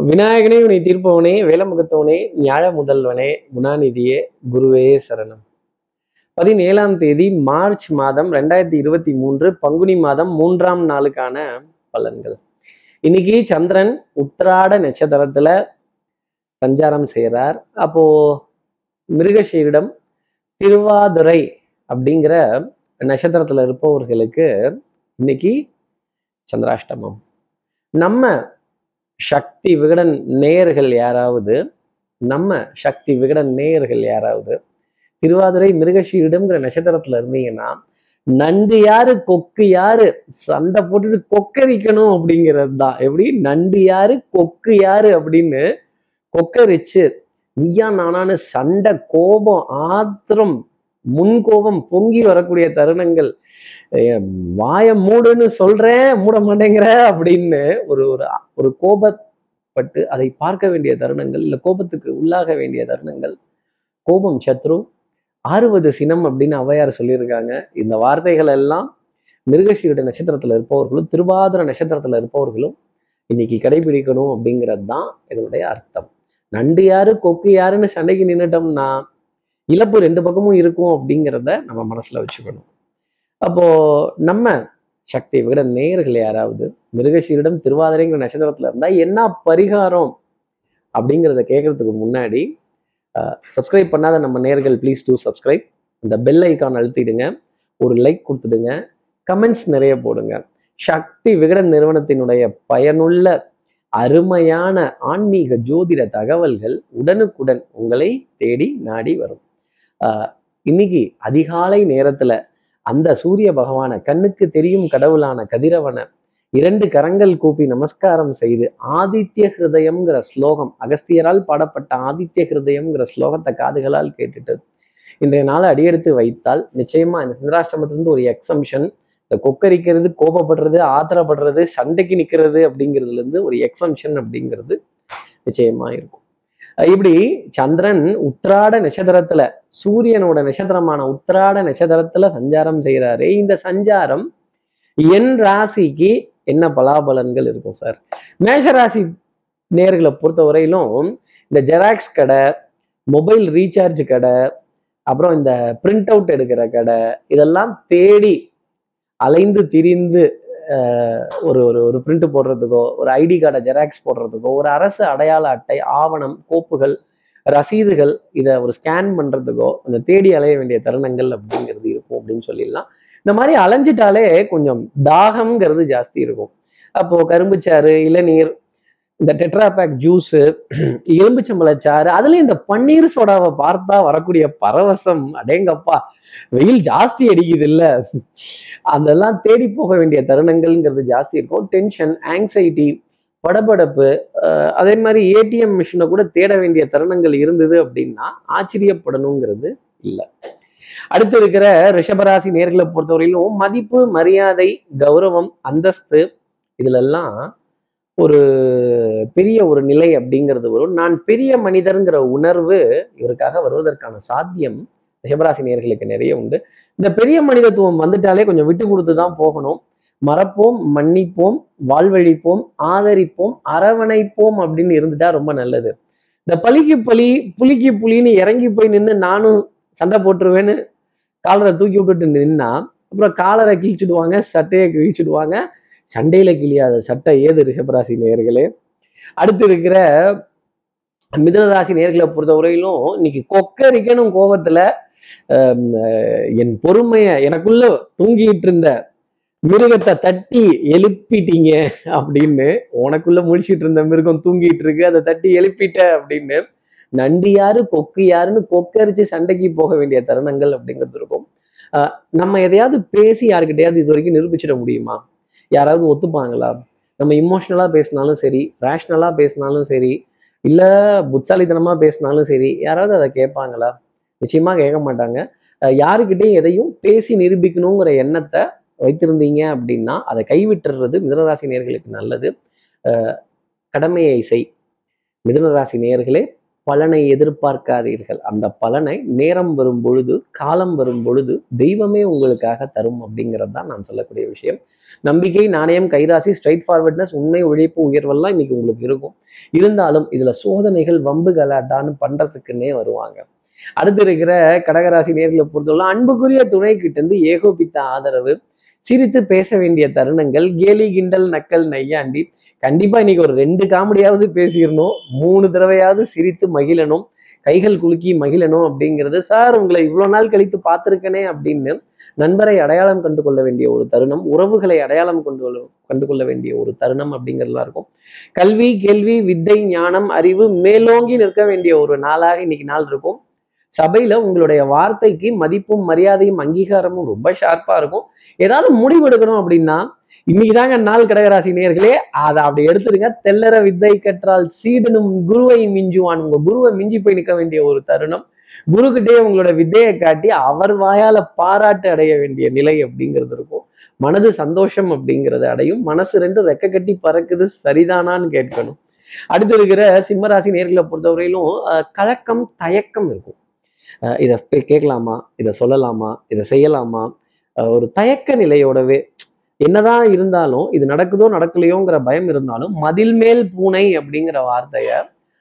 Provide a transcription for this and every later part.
விநாயகனே உன்னை தீர்ப்பவனே வேலமுகத்தவனே ஞாழ முதல்வனே குணாநிதியே குருவே சரணம். பதினேழாம் தேதி மார்ச் மாதம் ரெண்டாயிரத்தி இருபத்தி மூன்று பங்குனி மாதம் மூன்றாம் நாளுக்கான பலன்கள். இன்னைக்கு சந்திரன் உத்திராட நட்சத்திரத்துல சஞ்சாரம் செய்கிறார் அப்போ மிருகஷீரிடம் திருவாதுரை அப்படிங்கிற நட்சத்திரத்துல இருப்பவர்களுக்கு இன்னைக்கு சந்திராஷ்டமம். நம்ம சக்தி விகடன் நேயர்கள் யாராவது நம்ம சக்தி விகடன் நேயர்கள் யாராவது திருவாதிரை மிருகஷீரிடம்ங்கிற நட்சத்திரத்துல இருந்தீங்கன்னா நண்டு யாரு கொக்கு யாரு சண்டை போட்டுட்டு கொக்கரிக்கணும் அப்படிங்கிறது தான் எப்படி? நண்டு யாரு கொக்கு யாரு அப்படின்னு கொக்கரிச்சு நீயா நானான்னு சண்டை கோபம் ஆத்திரம் முன்கோபம் பொங்கி வரக்கூடிய தருணங்கள். வாய மூடுன்னு சொல்றேன் மூட மாட்டேங்கிற அப்படின்னு ஒரு ஒரு ஒரு கோபப்பட்டு அதை பார்க்க வேண்டிய தருணங்கள் இல்லை கோபத்துக்கு உள்ளாக வேண்டிய தருணங்கள். கோபம் சத்ரு ஆறுவது சினம் அப்படின்னு ஔவையார் சொல்லியிருக்காங்க. இந்த வார்த்தைகள் எல்லாம் மிருகஷீருட நட்சத்திரத்துல இருப்பவர்களும் திருவாதிர நட்சத்திரத்துல இருப்பவர்களும் இன்னைக்கு கடைபிடிக்கணும் அப்படிங்கிறது தான் இதனுடைய அர்த்தம். நண்டு யாரு கொக்கு யாருன்னு சண்டைக்கு நின்னுட்டோம்னா இழப்பு ரெண்டு பக்கமும் இருக்கும் அப்படிங்கிறத நம்ம மனசுல வச்சுக்கணும். அப்போ நம்ம சக்தி விட நேயர்கள் யாராவது மிருகஷீரிடம் திருவாதிரைங்கிற நட்சத்திரத்துல இருந்தா என்ன பரிகாரம் அப்படிங்கிறத கேட்குறதுக்கு முன்னாடி சப்ஸ்கிரைப் பண்ணாத நம்ம நேர்கள் ப்ளீஸ் டூ சப்ஸ்கிரைப் இந்த பெல் ஐக்கான் அழுத்திடுங்க. ஒரு லைக் கொடுத்துடுங்க. கமெண்ட்ஸ் நிறைய போடுங்க. சக்தி விகடன் நிறுவனத்தினுடைய பயனுள்ள அருமையான ஆன்மீக ஜோதிட தகவல்கள் உடனுக்குடன் உங்களை தேடி நாடி வரும். இன்னைக்கு அதிகாலை நேரத்துல அந்த சூரிய பகவான கண்ணுக்கு தெரியும் கடவுளான கதிரவனை இரண்டு கரங்கள் கூப்பி நமஸ்காரம் செய்து ஆதித்ய ஹிருதயம்ங்கிற ஸ்லோகம் அகஸ்தியரால் பாடப்பட்ட ஆதித்ய ஹிருதயம்ங்கிற ஸ்லோகத்தை காதுகளால் கேட்டுட்டு இன்றைய நாளை அடியெடுத்து வைத்தால் நிச்சயமா இந்த சந்திராஷ்டமத்திலிருந்து ஒரு எக்ஸம்ஷன் இந்த கொக்கரிக்கிறது கோபப்படுறது ஆத்திரப்படுறது சண்டைக்கு நிற்கிறது அப்படிங்கிறதுல இருந்து ஒரு எக்ஸம்ஷன் அப்படிங்கிறது நிச்சயமா இருக்கும். இப்படி சந்திரன் உத்திராட நட்சத்திரத்துல சூரியனோட நட்சத்திரமான உத்திராட நட்சத்திரத்துல சஞ்சாரம் செய்கிறாரு இந்த சஞ்சாரம் என் ராசிக்கு என்ன பலாபலன்கள் இருக்கும் சார்? மேஷ ராசி நேர்களை பொறுத்த வரையிலும் இந்த ஜெராக்ஸ் கடை மொபைல் ரீசார்ஜ் கடை அப்புறம் இந்த பிரிண்ட் அவுட் எடுக்கிற கடை இதெல்லாம் தேடி அலைந்து திரிந்து ஒரு ஒரு ஒரு பிரிண்ட் போடுறதுக்கோ ஒரு ஐடி கார்டை ஜெராக்ஸ் போடுறதுக்கோ ஒரு அரசு அடையாள அட்டை ஆவணம் கோப்புகள் ரசீதுகள் இதை ஒரு ஸ்கேன் பண்ணுறதுக்கோ அந்த தேடி அலைய வேண்டிய தருணங்கள் அப்படிங்கிறது இருக்கும் அப்படின்னு சொல்லிடலாம். இந்த மாதிரி அலைஞ்சிட்டாலே கொஞ்சம் தாகம்ங்கிறது ஜாஸ்தி இருக்கும். அப்போது கரும்புச்சாறு இளநீர் இந்த டெட்ராபேக் ஜூஸு எலும்புச்சம்பளச்சாறு அதுலயும் இந்த பன்னீர் சோடாவை பார்த்தா வரக்கூடிய பரவசம். அடேங்கப்பா வெயில் ஜாஸ்தி அடிக்குது இல்ல அதெல்லாம் தேடி போக வேண்டிய தருணங்கள்ங்கிறது ஜாஸ்தி இருக்கும். டென்ஷன் ஆங்ஸைட்டி படபடப்பு அதே மாதிரி ஏடிஎம் மிஷினை கூட தேட வேண்டிய தருணங்கள் இருந்தது அப்படின்னா ஆச்சரியப்படணுங்கிறது இல்லை. அடுத்து இருக்கிற ரிஷபராசி நேர்களை பொறுத்தவரையிலும் மதிப்பு மரியாதை கௌரவம் அந்தஸ்து இதுல எல்லாம் ஒரு பெரிய ஒரு நிலை அப்படிங்கிறது வரும். நான் பெரிய மனிதருங்கிற உணர்வு இவருக்காக வருவதற்கான சாத்தியம் ரிஷபராசி நேர்களுக்கு நிறைய உண்டு. இந்த பெரிய மனிதத்துவம் வந்துட்டாலே கொஞ்சம் விட்டு கொடுத்து தான் போகணும். மறப்போம் மன்னிப்போம் வாழ்வழிப்போம் ஆதரிப்போம் அரவணைப்போம் அப்படின்னு இருந்துட்டா ரொம்ப நல்லது. இந்த பலிக்கு பலி புலிக்கு புலின்னு இறங்கி போய் நின்று நானும் சண்டை போட்டுருவேன்னு காலரை தூக்கி விட்டுட்டு நின்னா அப்புறம் காலரை கிழிச்சிடுவாங்க சட்டையை கிழிச்சிடுவாங்க சண்டையில கிழியாத சட்டை ஏது ரிஷபராசி நேர்களே அடுத்து இருக்கிற மிதனராசி நேர்களை பொறுத்தவரையிலும் இன்னைக்கு கொக்கரிக்கணும் கோபத்துல என் பொறுமைய எனக்குள்ள தூங்கிட்டு இருந்த மிருகத்தை தட்டி எழுப்பிட்டீங்க அப்படின்னு உனக்குள்ள முடிச்சிட்டு இருந்த மிருகம் தூங்கிட்டு இருக்கு அதை தட்டி எழுப்பிட்ட அப்படின்னு நண்டு யாரு கொக்கு யாருன்னு கொக்கரிச்சு சண்டைக்கு போக வேண்டிய தருணங்கள் அப்படிங்கிறது இருக்கும். நம்ம எதையாவது பேசி யாருக்கிட்டையாவது இது வரைக்கும் நிரூபிச்சிட முடியுமா? யாராவது ஒத்துப்பாங்களா? நம்ம இமோஷ்னலாக பேசினாலும் சரி ரேஷ்னலாக பேசினாலும் சரி இல்லை புத்தாலித்தனமாக பேசினாலும் சரி யாராவது அதை கேட்பாங்களா? நிச்சயமாக கேட்க மாட்டாங்க. யாருக்கிட்டையும் எதையும் பேசி நிரூபிக்கணுங்கிற எண்ணத்தை வைத்திருந்தீங்க அப்படின்னா அதை கைவிட்டுறது மிதனராசி நேர்களுக்கு நல்லது. கடமையை செய். மிதனராசி நேர்களே பலனை எதிர்பார்க்காதீர்கள். அந்த பலனை நேரம் வரும் பொழுது காலம் வரும் பொழுது தெய்வமே உங்களுக்காக தரும் அப்படிங்கிறது தான் நான் சொல்லக்கூடிய விஷயம். நம்பிக்கை நாணயம் கைராசி ஸ்ட்ரைட் ஃபார்வர்ட்னஸ் உண்மை உழைப்பு உயர்வெல்லாம் இன்னைக்கு உங்களுக்கு இருக்கும். இருந்தாலும் இதுல சோதனைகள் வம்பு கலாட்டான்னு பண்றதுக்குன்னே வருவாங்க. அடுத்து இருக்கிற கடகராசி நேர்களை பொறுத்தவரை அன்புக்குரிய துணை கிட்ட இருந்து ஏகோபித்த ஆதரவு சிரித்து பேச வேண்டிய தருணங்கள் கேலி கிண்டல் நக்கல் நையாண்டி. கண்டிப்பா இன்னைக்கு ஒரு ரெண்டு காமெடியாவது பேசிடணும் மூணு தடவையாவது சிரித்து மகிழணும் கைகள் குலுக்கி மகிழணும் அப்படிங்கிறது சார் உங்களை இவ்வளவு நாள் கழித்து பார்த்துருக்கனே அப்படின்னு நண்பரை அடையாளம் கண்டு கொள்ள வேண்டிய ஒரு தருணம் உறவுகளை அடையாளம் கொண்டு கண்டு கொள்ள வேண்டிய ஒரு தருணம் அப்படிங்கிறதுலாம் இருக்கும். கல்வி கேள்வி வித்தை ஞானம் அறிவு மேலோங்கி நிற்க வேண்டிய ஒரு நாளாக இன்னைக்கு நாள் இருக்கும். சபையில உங்களுடைய வார்த்தைக்கு மதிப்பும் மரியாதையும் அங்கீகாரமும் ரொம்ப ஷார்ப்பா இருக்கும். ஏதாவது முடிவு எடுக்கணும் அப்படின்னா இன்னைக்குதாங்க நாள் கடகராசி நேர்களே அதை அப்படி எடுத்துருங்க. தெல்லற வித்தை கற்றால் சீடனும் குருவை மிஞ்சுவான். உங்க குருவை மிஞ்சி போய் நிற்க வேண்டிய ஒரு தருணம். குருக்கிட்டே உங்களோட வித்தையை காட்டி அவர் வாயால பாராட்டு அடைய வேண்டிய நிலை அப்படிங்கிறது இருக்கும். மனது சந்தோஷம் அப்படிங்கிறது அடையும். மனசு ரெண்டு ரெக்க கட்டி பறக்குது. சரிதானான்னு கேட்கணும். அடுத்து இருக்கிற சிம்மராசி நேர்களை பொறுத்தவரையிலும் கலக்கம் தயக்கம் இருக்கும். இதை கேட்கலாமா இதை சொல்லலாமா? இதை செய்யலாமா? ஒரு தயக்க நிலையோடவே என்னதான் இருந்தாலும் இது நடக்குதோ நடக்கலையோங்கிற பயம் இருந்தாலும் மதில் மேல் பூனை அப்படிங்கிற வார்த்தைய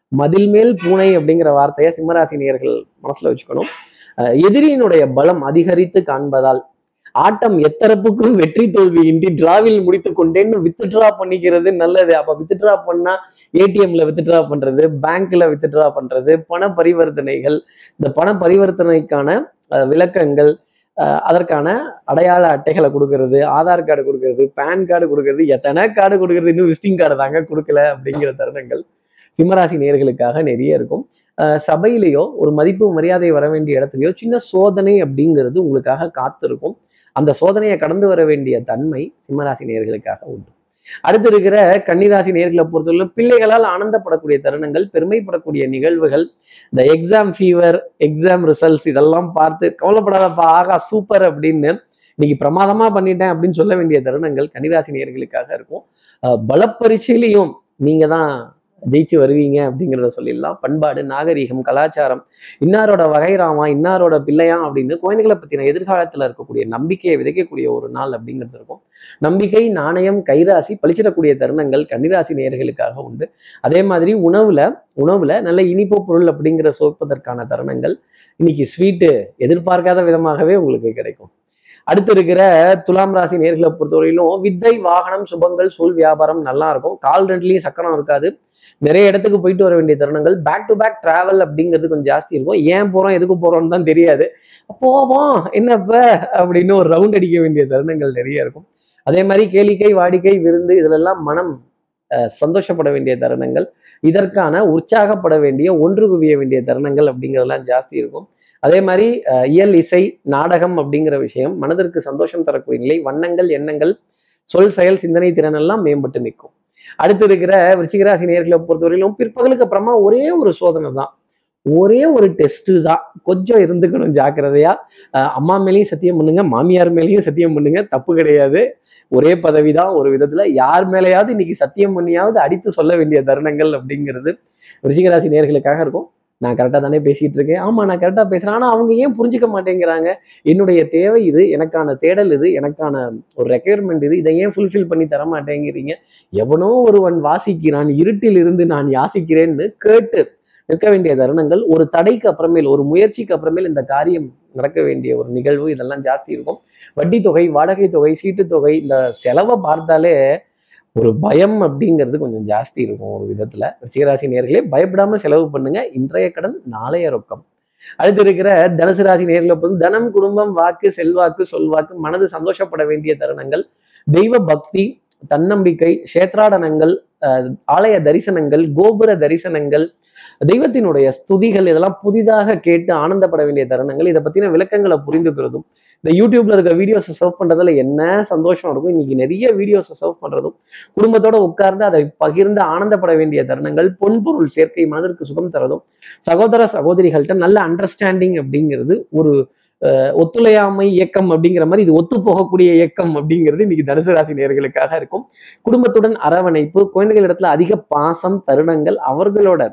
மதில் மேல் பூனை அப்படிங்கிற வார்த்தையை சிம்மராசினியர்கள் மனசுல வச்சுக்கணும். அஹ் எதிரியினுடைய பலம் அதிகரித்து காண்பதால் ஆட்டம் எத்தரப்புக்கும் வெற்றி தோல்வியின்றி டிராவில் முடித்து கொண்டேன்னு வித்ட்ரா பண்ணிக்கிறது நல்லது. அப்ப வித்ட்ரா பண்ணா ஏடிஎம்ல வித்ட்ரா பண்றது பேங்க்ல வித்ட்ரா பண்றது பண பரிவர்த்தனைகள் இந்த பண பரிவர்த்தனைக்கான விளக்கங்கள் அதற்கான அடையாள அட்டைகளை கொடுக்கறது ஆதார் கார்டு கொடுக்கறது பேன் கார்டு கொடுக்கறது எத்தனை கார்டு கொடுக்கறது இன்னும் விசிட்டிங் கார்டு தாங்க கொடுக்கல அப்படிங்கிற தருணங்கள் சிம்மராசி நேர்களுக்காக நிறைய இருக்கும். சபையிலேயோ ஒரு மதிப்பு மரியாதை வர வேண்டிய இடத்துலையோ சின்ன சோதனை அப்படிங்கிறது உங்களுக்காக காத்திருக்கும். அந்த சோதனையை கடந்து வர வேண்டிய தன்மை சிம்மராசி நேர்களுக்காக உண்டு. அடுத்து இருக்கிற கன்னிராசி நேர்களை பொறுத்தவரை பிள்ளைகளால் ஆனந்தப்படக்கூடிய தருணங்கள் பெருமைப்படக்கூடிய நிகழ்வுகள் இந்த எக்ஸாம் ஃபீவர் எக்ஸாம் ரிசல்ட்ஸ் இதெல்லாம் பார்த்து கவலைப்படாதப்பா ஆகா சூப்பர் அப்படின்னு இன்னைக்கு பிரமாதமா பண்ணிட்டேன் அப்படின்னு சொல்ல வேண்டிய தருணங்கள் கன்னிராசி நேர்களுக்காக இருக்கும். பல பலப்பரீட்சையிலையும் நீங்க தான் ஜெயிச்சு வருவீங்க அப்படிங்கிறத சொல்லிடலாம். பண்பாடு நாகரீகம் கலாச்சாரம் இன்னாரோட வகைராமா இன்னாரோட பிள்ளையா அப்படின்னு குழந்தைகளை பத்தின எதிர்காலத்துல இருக்கக்கூடிய நம்பிக்கையை விதைக்கக்கூடிய ஒரு நாள் அப்படிங்கிறது இருக்கும். நம்பிக்கை நாணயம் கைராசி பழிச்சிடக்கூடிய தருணங்கள் கன்னிராசி நேர்களுக்காக உண்டு. அதே மாதிரி உணவுல உணவுல நல்ல இனிப்பு பொருள் அப்படிங்கிற சோப்பதற்கான தருணங்கள். இன்னைக்கு ஸ்வீட்டு எதிர்பார்க்காத விதமாகவே உங்களுக்கு கிடைக்கும். அடுத்து இருக்கிற துலாம் ராசி நேர்களை பொறுத்தவரையிலும் வித்தை வாகனம் சுபங்கள் சொல் வியாபாரம் நல்லா இருக்கும். கால் ரெண்டுலயும் சக்கரம் இருக்காது. நிறைய இடத்துக்கு போயிட்டு வர வேண்டிய தருணங்கள். பேக் டு பேக் டிராவல் அப்படிங்கிறது கொஞ்சம் ஜாஸ்தி இருக்கும். ஏன் போறோம் எதுக்கு போறோம்னு தான் தெரியாது. போவோம் என்னப்ப அப்படின்னு ஒரு ரவுண்ட் அடிக்க வேண்டிய தருணங்கள் நிறைய இருக்கும். அதே மாதிரி கேளிக்கை வாடிக்கை விருந்து இதிலெல்லாம் மனம் அஹ், சந்தோஷப்பட வேண்டிய தருணங்கள். இதற்கான உற்சாகப்பட வேண்டிய ஒன்று குவிய வேண்டிய தருணங்கள் அப்படிங்கிறதெல்லாம் ஜாஸ்தி இருக்கும். அதே மாதிரி அஹ், இயல் இசை நாடகம் அப்படிங்கிற விஷயம் மனதிற்கு சந்தோஷம் தரக்கூடிய நிலை வண்ணங்கள் எண்ணங்கள் சொல் செயல் சிந்தனை திறன் எல்லாம் மேம்பட்டு நிற்கும். அடுத்து இருக்கிற விருச்சிகராசி நேர்களை பொறுத்தவரையிலும் பிற்பகலுக்கு அப்புறமா ஒரே ஒரு சோதனை தான். ஒரே ஒரு டெஸ்ட் தான். கொஞ்சம் இருந்துக்கணும் ஜாக்கிரதையா. அம்மா மேலேயும் சத்தியம் பண்ணுங்க மாமியார் மேலேயும் சத்தியம் பண்ணுங்க தப்பு கிடையாது. ஒரே பதவி தான் ஒரு விதத்துல யார் மேலேயாவது இன்னைக்கு சத்தியம் பண்ணியாவது அடித்து சொல்ல வேண்டிய தருணங்கள் அப்படிங்கிறது ரிஷிகராசி நேர்களுக்காக இருக்கும். நான் கரெக்டாக தானே பேசிகிட்டு இருக்கேன். ஆமாம் நான் கரெக்டாக பேசுகிறேன் ஆனால் அவங்க ஏன் புரிஞ்சுக்க மாட்டேங்கிறாங்க? என்னுடைய தேவை இது எனக்கான தேடல் இது எனக்கான ஒரு ரெக்குயர்மெண்ட் இது. இதை ஏன் ஃபுல்ஃபில் பண்ணி தர மாட்டேங்கிறீங்க? எவனோ ஒருவன் வாசிக்கிறான். இருட்டில் இருந்து நான் யாசிக்கிறேன்னு கேட்டு நிற்க வேண்டிய தருணங்கள் ஒரு தடைக்கு அப்புறமேல் ஒரு முயற்சிக்கு அப்புறமேல் இந்த காரியம் நடக்க வேண்டிய ஒரு நிகழ்வு இதெல்லாம் ஜாஸ்தி இருக்கும். வட்டி தொகை வாடகை தொகை சீட்டு தொகை இந்த செலவை பார்த்தாலே ஒரு பயம் அப்படிங்கிறது கொஞ்சம் ஜாஸ்தி இருக்கும் ஒரு விதத்துல. ரிச்சிகராசி நேர்களே பயப்படாம செலவு பண்ணுங்க. இன்றைய கடன் நாளைய ரொக்கம். அடுத்து இருக்கிற தனுசு ராசி நேர்களை பொறுத்து தனம் குடும்பம் வாக்கு செல்வாக்கு சொல்வாக்கு மனது சந்தோஷப்பட வேண்டிய தருணங்கள். தெய்வ பக்தி தன்னம்பிக்கை கஷேத்ராடனங்கள் அஹ், ஆலய தரிசனங்கள் கோபுர தரிசனங்கள் தெய்வத்தினுடைய ஸ்துதிகள் இதெல்லாம் புதிதாக கேட்டு ஆனந்தப்பட வேண்டிய தருணங்கள். இதை பத்தின விளக்கங்களை புரிந்துக்கிறதும் இந்த யூடியூப்ல இருக்க வீடியோஸை சர்வ் பண்றதுல என்ன சந்தோஷம் இருக்கும்? இன்னைக்கு நிறைய வீடியோஸை சர்வ் பண்றதும் குடும்பத்தோட உட்கார்ந்து அதை பகிர்ந்து ஆனந்தப்பட வேண்டிய தருணங்கள் பொன்பொருள் சேர்க்கை மனதிற்கு சுகம் தரதும் சகோதர சகோதரிகள்கிட்ட நல்ல அண்டர்ஸ்டாண்டிங் அப்படிங்கிறது ஒரு ஒத்துழையாமை இயக்கம் அப்படிங்கிற மாதிரி இது ஒத்து போகக்கூடிய இயக்கம் அப்படிங்கிறது இன்னைக்கு தனுசு ராசி நேர்களுக்காக இருக்கும். குடும்பத்துடன் அரவணைப்பு குழந்தைகள் இடத்துல அதிக பாசம் தருணங்கள் அவர்களோட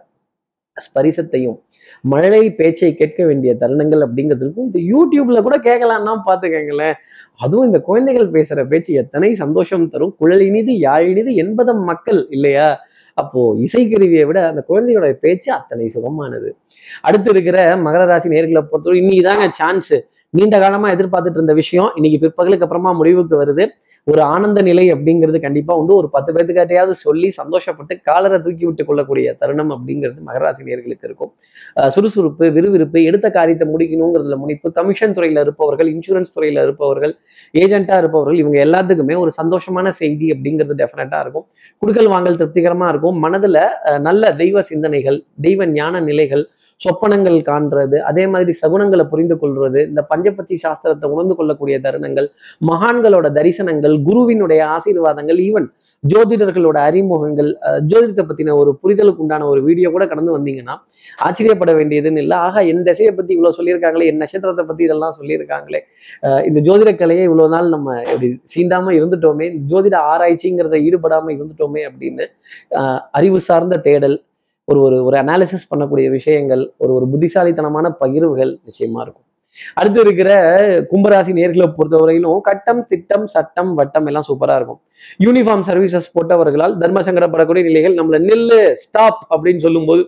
ஸ்பரிசத்தையும் மழை பேச்சை கேட்க வேண்டிய தருணங்கள் அப்படிங்கிறதுக்கும் இது யூடியூப்ல கூட கேட்கலாம்னா பார்த்துக்கங்களேன். அதுவும் இந்த குழந்தைகள் பேசுற பேச்சு எத்தனை சந்தோஷம் தரும். குழலினிது யாழினிது என்பதம் மக்கள் இல்லையா? அப்போ இசைக்கருவியை விட அந்த குழந்தையோட பேச்சு அத்தனை சுகமானது. அடுத்து இருக்கிற மகர ராசி நேர்களை பொறுத்தவரை இன்னைக்கு தாங்க சான்ஸ் நீண்ட காலமா எதிர்பார்த்துட்டு இருந்த விஷயம். இன்னைக்கு பிற்பகலுக்கு அப்புறமா முடிவுக்கு வருது. ஒரு ஆனந்த நிலை அப்படிங்கிறது கண்டிப்பா வந்து ஒரு பத்து பேர்த்துக்காட்டையாவது சொல்லி சந்தோஷப்பட்டு காலரை தூக்கி விட்டு கொள்ளக்கூடிய தருணம் அப்படிங்கிறது மகராசினியர்களுக்கு இருக்கும். சுறுசுறுப்பு விறுவிறுப்பு எடுத்த காரியத்தை முடிக்கணுங்கிறதுல முனிப்பு கமிஷன் துறையில இருப்பவர்கள் இன்சூரன்ஸ் துறையில இருப்பவர்கள் ஏஜென்ட்டா இருப்பவர்கள் இவங்க எல்லாத்துக்குமே ஒரு சந்தோஷமான செய்தி அப்படிங்கிறது டெஃபினட்டா இருக்கும். குடுக்கல் வாங்கல் திருப்திகரமா இருக்கும். மனதுல நல்ல தெய்வ சிந்தனைகள் தெய்வ ஞான நிலைகள் சொப்பனங்கள் காண்றது அதே மாதிரி சகுனங்களை புரிந்து கொள்வது இந்த பஞ்சபட்சி சாஸ்திரத்தை உணர்ந்து கொள்ளக்கூடிய தருணங்கள் மகான்களோட தரிசனங்கள் குருவினுடைய ஆசீர்வாதங்கள் ஈவன் ஜோதிடர்களோட அறிமுகங்கள் அஹ், ஜோதிடத்தை பத்தின ஒரு புரிதலுக்கு உண்டான ஒரு வீடியோ கூட கடந்து வந்தீங்கன்னா ஆச்சரியப்பட வேண்டியதுன்னு இல்லை. ஆக என் திசையை பத்தி இவ்வளவு சொல்லியிருக்காங்களே என் நட்சத்திரத்தை பத்தி இதெல்லாம் சொல்லியிருக்காங்களே. இந்த ஜோதிட கலையை இவ்வளவு நாள் நம்ம இப்படி சீண்டாம இருந்துட்டோமே ஜோதிட ஆராய்ச்சிங்கிறத ஈடுபடாம இருந்துட்டோமே அப்படின்னு அறிவு சார்ந்த தேடல் ஒரு ஒரு ஒரு அனாலிசிஸ் பண்ணக்கூடிய விஷயங்கள் ஒரு ஒரு புத்திசாலித்தனமான பகிர்வுகள் நிச்சயமா இருக்கும். அடுத்து இருக்கிற கும்பராசி நேர்களை பொறுத்தவரையிலும் கட்டம் திட்டம் சட்டம் வட்டம் எல்லாம் சூப்பரா இருக்கும். யூனிஃபார்ம் சர்வீசஸ் போட்டவர்களால் தர்ம சங்கடப்படக்கூடிய நிலைகள் நம்மள நில்லு ஸ்டாப் அப்படின்னு சொல்லும்போது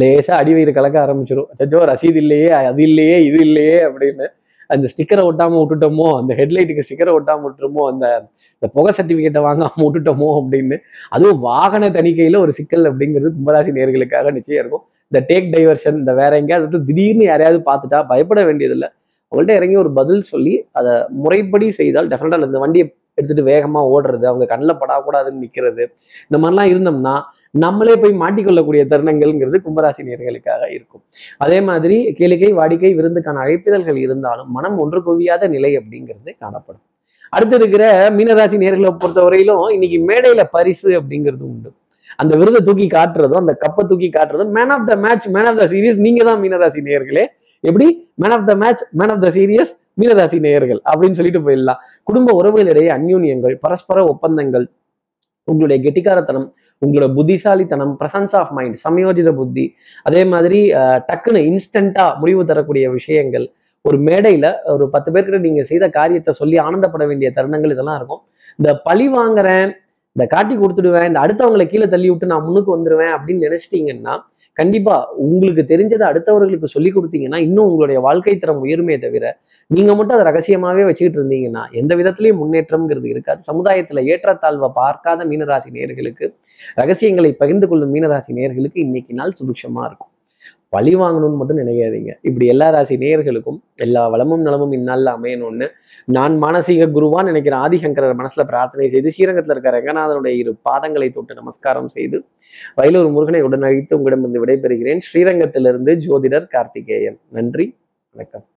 லேசா அடிவயிறு கலக்க ஆரம்பிச்சிடும் அச்சோ ரசீது இல்லையே அது இல்லையே இது இல்லையே அப்படின்னு அந்த ஸ்டிக்கரை ஒட்டாமல் விட்டுட்டோமோ அந்த ஹெட்லைட்டுக்கு ஸ்டிக்கரை ஒட்டாமல் விட்டுருமோ அந்த இந்த புகை சர்டிஃபிகேட்டை வாங்காமல் விட்டுட்டோமோ அப்படின்னு அதுவும் வாகன தணிக்கையில் ஒரு சிக்கல் அப்படிங்கிறது கும்பராசி நேர்களுக்காக நிச்சயம் இருக்கும். இந்த டேக் டைவர்ஷன் இந்த வேற எங்கேயாவது வந்து திடீர்னு யாரையாவது பார்த்துட்டா பயப்பட வேண்டியதில்லை. அவங்கள்ட்ட இறங்கி ஒரு பதில் சொல்லி அதை முறைப்படி செய்தால் டெஃபினட்டாக இந்த வண்டியை எடுத்துட்டு வேகமாக ஓடுறது அவங்க கண்ணில் படக்கூடாதுன்னு நிற்கிறது இந்த மாதிரிலாம் இருந்தோம்னா நம்மளே போய் மாட்டிக்கொள்ளக்கூடிய தருணங்கள்ங்கிறது கும்பராசி நேர்களுக்காக இருக்கும். அதே மாதிரி கேளிக்கை வாடிக்கை விருந்துக்கான அழைப்பிதழ்கள் இருந்தாலும் மனம் ஒன்று குவியாத நிலை அப்படிங்கிறது காணப்படும். அடுத்து இருக்கிற மீனராசி நேர்களை பொறுத்தவரையிலும் இன்னைக்கு மேடையில பரிசு அப்படிங்கிறது உண்டு. அந்த விருதை தூக்கி காட்டுறதும் அந்த கப்பை தூக்கி காட்டுறதும் man of the match man of the series நீங்க தான் மீனராசி நேயர்களே எப்படி? Man of the match man of the series மீனராசி நேயர்கள் அப்படின்னு சொல்லிட்டு போயிடலாம். குடும்ப உறவுகளிடையே அந்யூன்யங்கள் பரஸ்பர ஒப்பந்தங்கள் உங்களுடைய கெட்டிக்காரத்தனம் உங்களோட புத்திசாலித்தனம் பிரசன்ஸ் ஆஃப் மைண்ட் சமயோஜித புத்தி அதே மாதிரி டக்குன்னு இன்ஸ்டண்டா முடிவு தரக்கூடிய விஷயங்கள் ஒரு மேடையில ஒரு பத்து பேர்கிட்ட நீங்க செய்த காரியத்தை சொல்லி ஆனந்தப்பட வேண்டிய தருணங்கள் இதெல்லாம் இருக்கும். இந்த பழி வாங்குறேன் இந்த காட்டி கொடுத்துடுவேன் இந்த அடுத்தவங்களை கீழே தள்ளி விட்டு நான் முன்னுக்கு வந்துடுவேன் அப்படின்னு நினைச்சிட்டீங்கன்னா கண்டிப்பா உங்களுக்கு தெரிஞ்சதை அடுத்தவர்களுக்கு சொல்லி கொடுத்தீங்கன்னா இன்னும் உங்களுடைய வாழ்க்கை தரம் உயருமே தவிர நீங்க மட்டும் அதை ரகசியமாவே வச்சுக்கிட்டு இருந்தீங்கன்னா எந்த விதத்திலையும் முன்னேற்றம்ங்கிறது இருக்காது. சமுதாயத்துல ஏற்றத்தாழ்வை பார்க்காத மீனராசி நேர்களுக்கு ரகசியங்களை பகிர்ந்து கொள்ளும் மீனராசி நேர்களுக்கு இன்னைக்கு நாள் சுபிக்ஷமா இருக்கும். பழி வாங்கணும்னு மட்டும் நினைக்காதீங்க. இப்படி எல்லா ராசி நேயர்களுக்கும் எல்லா வளமும் நலமும் இந்நாளில் அமையணும்னு நான் மானசீக குருவா நினைக்கிற ஆதிசங்கரர் மனசுல பிரார்த்தனை செய்து ஸ்ரீரங்கத்தில் இருக்கிற ரங்கநாதனுடைய இரு பாதங்களை தொட்டு நமஸ்காரம் செய்து வயலூர் முருகனை உடனழித்து உங்களிடமிருந்து விடைபெறுகிறேன். ஸ்ரீரங்கத்திலிருந்து ஜோதிடர் கார்த்திகேயன். நன்றி வணக்கம்.